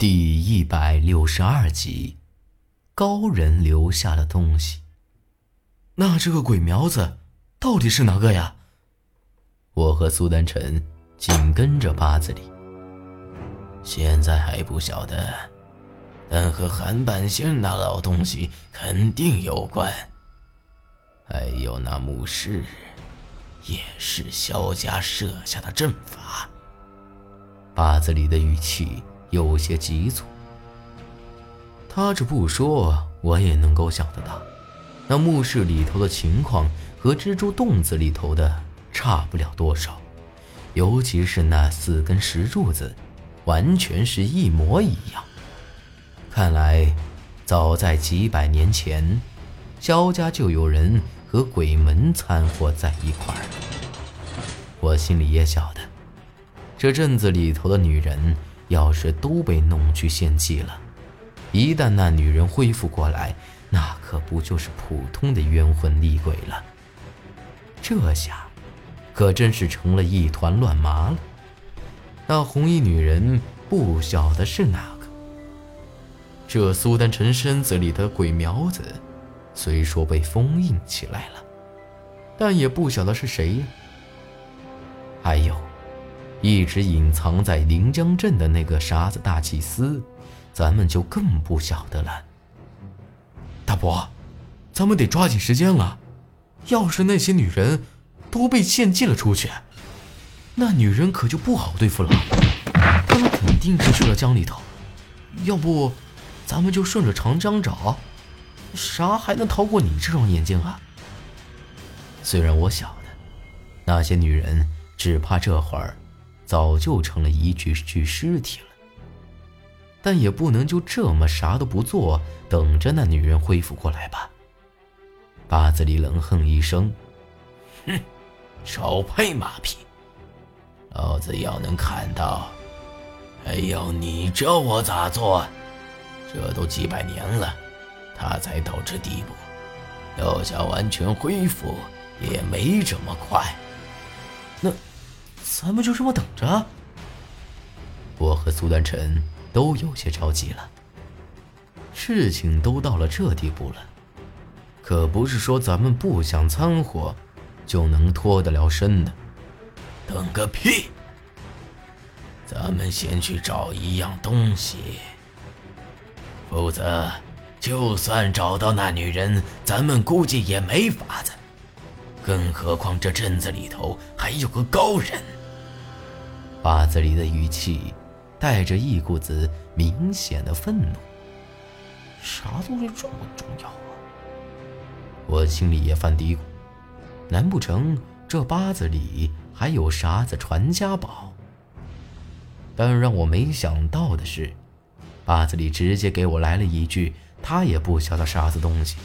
第一百六十二集，高人留下的东西。那这个鬼苗子到底是哪个呀？我和苏丹臣紧跟着八子里。现在还不晓得，但和韩半仙那老东西肯定有关。还有那墓室，也是萧家设下的阵法。八子里的语气。有些急促。他这不说，我也能够想得到，那墓室里头的情况和蜘蛛洞子里头的差不了多少，尤其是那四根石柱子，完全是一模一样。看来，早在几百年前，萧家就有人和鬼门掺和在一块儿。我心里也晓得，这镇子里头的女人。要是都被弄去献祭了，一旦那女人恢复过来，那可不就是普通的冤魂厉鬼了？这下，可真是成了一团乱麻了。那红衣女人不晓得是哪个。这苏丹臣身子里的鬼苗子，虽说被封印起来了，但也不晓得是谁呀。还有。一直隐藏在临江镇的那个傻子大祭司，咱们就更不晓得了。大伯，咱们得抓紧时间了。要是那些女人都被献祭了出去，那女人可就不好对付了。她们肯定是去了江里头。要不，咱们就顺着长江找，啥还能逃过你这双眼睛啊？虽然我晓得，那些女人只怕这会儿。早就成了一具具尸体了，但也不能就这么啥都不做，等着那女人恢复过来吧。八子里冷哼一声：“哼，少拍马屁！老子要能看到，还要你教我咋做？这都几百年了，他才到这地步，要想完全恢复，也没这么快。……”咱们就这么等着。我和苏丹臣都有些着急了。事情都到了这地步了，可不是说咱们不想掺和，就能脱得了身的。等个屁！咱们先去找一样东西，否则就算找到那女人，咱们估计也没法子。更何况这镇子里头还有个高人。八字里的语气带着一股子明显的愤怒。啥东西这么重要啊？我心里也犯嘀咕：难不成这八字里还有啥子传家宝？但让我没想到的是，八字里直接给我来了一句：“他也不晓得啥子东西。”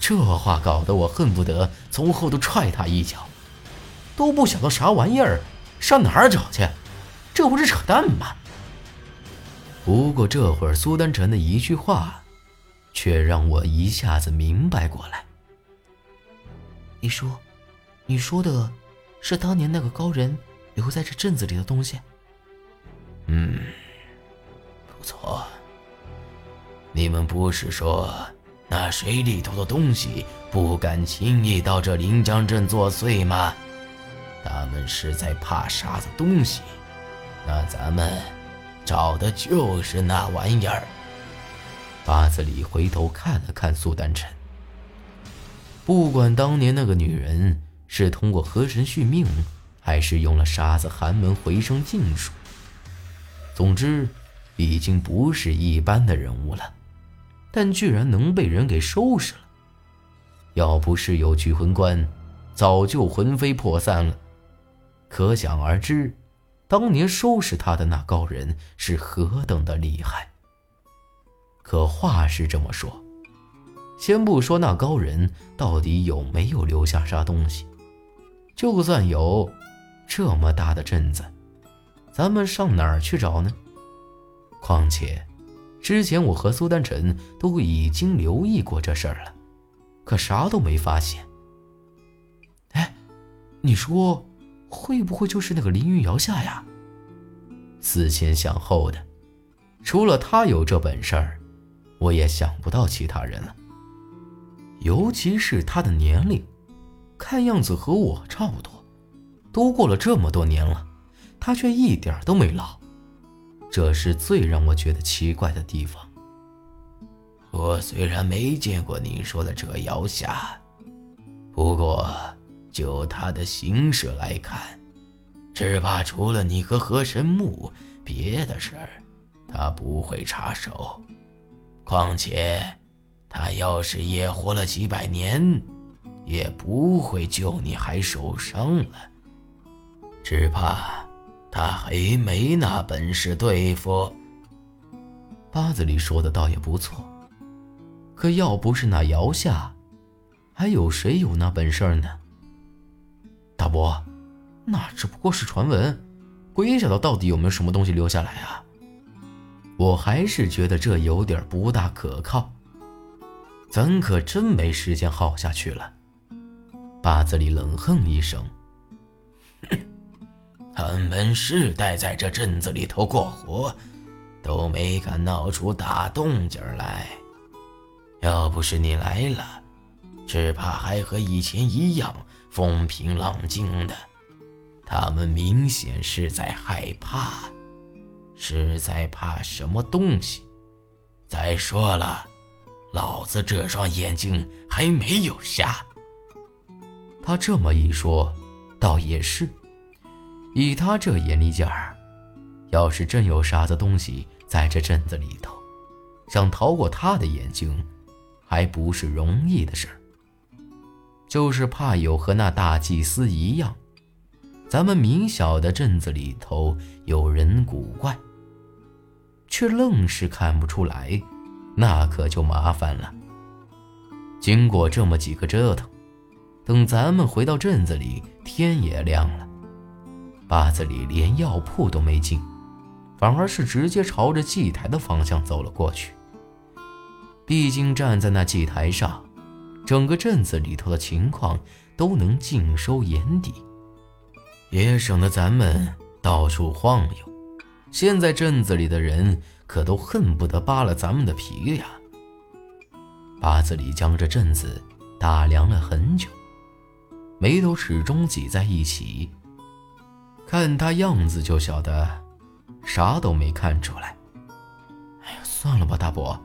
这话搞得我恨不得从后头踹他一脚。都不晓得啥玩意儿。上哪儿找去？这不是扯淡吗？不过这会儿苏丹臣的一句话，却让我一下子明白过来。你说，你说的，是当年那个高人留在这镇子里的东西？嗯，不错。你们不是说那水里头的东西不敢轻易到这临江镇作祟吗？他们是在怕啥子东西？那咱们找的就是那玩意儿。八子里回头看了看苏丹臣，不管当年那个女人是通过河神续命，还是用了沙子寒门回生禁术，总之已经不是一般的人物了。但居然能被人给收拾了，要不是有聚魂棺，早就魂飞魄散了。可想而知，当年收拾他的那高人是何等的厉害。可话是这么说，先不说那高人到底有没有留下啥东西，就算有，这么大的镇子，咱们上哪儿去找呢？况且，之前我和苏丹臣都已经留意过这事儿了，可啥都没发现。哎，你说？会不会就是那个凌云瑶下呀？思前想后的，除了他有这本事儿，我也想不到其他人了。尤其是他的年龄，看样子和我差不多，都过了这么多年了，他却一点都没老，这是最让我觉得奇怪的地方。我虽然没见过你说的这个瑶夏，不过就他的行事来看，只怕除了你和河神木，别的事儿他不会插手。况且，他要是也活了几百年，也不会救你还受伤了。只怕他还没那本事对付。八字里说的倒也不错。可要不是那姚夏，还有谁有那本事呢？大伯，那只不过是传闻，鬼晓得到底有没有什么东西留下来啊？我还是觉得这有点不大可靠。咱可真没时间耗下去了。八子里冷哼一声：“哼，他们世代在这镇子里头过活，都没敢闹出大动静来。”要不是你来了，只怕还和以前一样风平浪静的。他们明显是在害怕，是在怕什么东西。再说了，老子这双眼睛还没有瞎。他这么一说，倒也是。以他这眼力劲儿，要是真有啥子东西在这镇子里头，想逃过他的眼睛。还不是容易的事儿，就是怕有和那大祭司一样，咱们明晓的镇子里头有人古怪，却愣是看不出来，那可就麻烦了。经过这么几个折腾，等咱们回到镇子里，天也亮了，八子里连药铺都没进，反而是直接朝着祭台的方向走了过去。毕竟站在那祭台上，整个镇子里头的情况都能尽收眼底，也省得咱们到处晃悠。现在镇子里的人可都恨不得扒了咱们的皮呀。八子里将这镇子打量了很久，眉头始终挤在一起，看他样子就晓得啥都没看出来。哎呀，算了吧，大伯。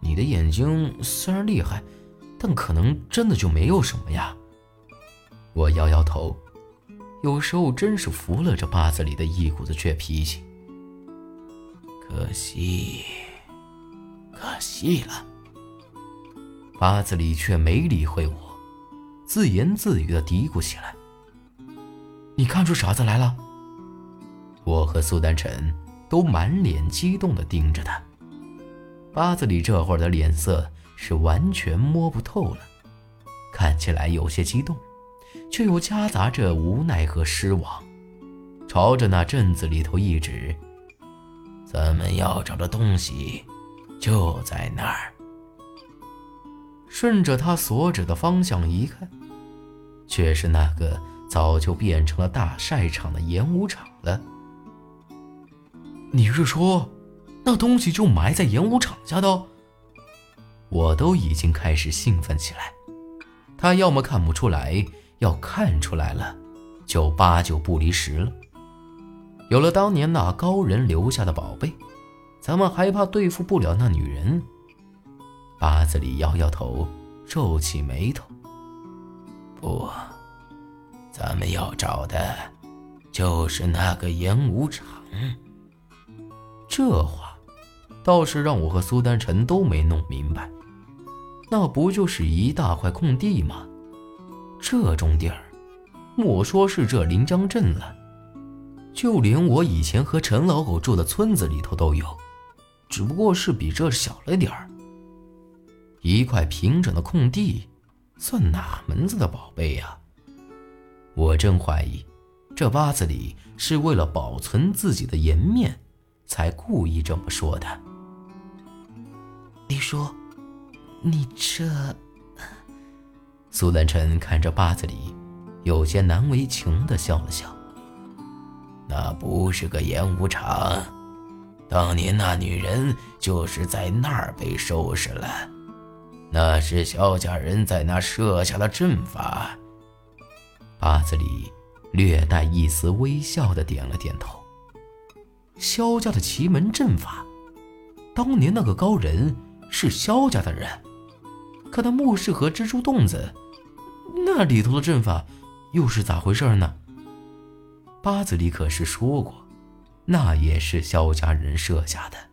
你的眼睛虽然厉害，但可能真的就没有什么呀。我摇摇头，有时候真是服了这八子里的一股子倔脾气。可惜，可惜了。八子里却没理会我，自言自语的嘀咕起来：“你看出啥子来了？”我和苏丹晨都满脸激动的盯着他。八子里这会儿的脸色是完全摸不透了，看起来有些激动，却又夹杂着无奈和失望，朝着那镇子里头一指：“咱们要找的东西就在那儿。”顺着他所指的方向一看，却是那个早就变成了大晒场的演武场了。你是说？那东西就埋在演武场下头，我都已经开始兴奋起来。他要么看不出来，要看出来了，就八九不离十了。有了当年那高人留下的宝贝，咱们还怕对付不了那女人？八子里摇摇头，皱起眉头。不，咱们要找的，就是那个演武场。这话。倒是让我和苏丹臣都没弄明白，那不就是一大块空地吗？这种地儿，莫说是这临江镇了，就连我以前和陈老狗住的村子里头都有，只不过是比这小了点儿。一块平整的空地，算哪门子的宝贝呀？我真怀疑，这八子里是为了保存自己的颜面，才故意这么说的。你说，你这……苏丹晨看着八子里，有些难为情的笑了笑。那不是个演武场，当年那女人就是在那儿被收拾了。那是萧家人在那设下的阵法。八子里略带一丝微笑的点了点头。萧家的奇门阵法，当年那个高人是萧家的人，可那墓室和蜘蛛洞子，那里头的阵法又是咋回事呢？八子里可是说过，那也是萧家人设下的。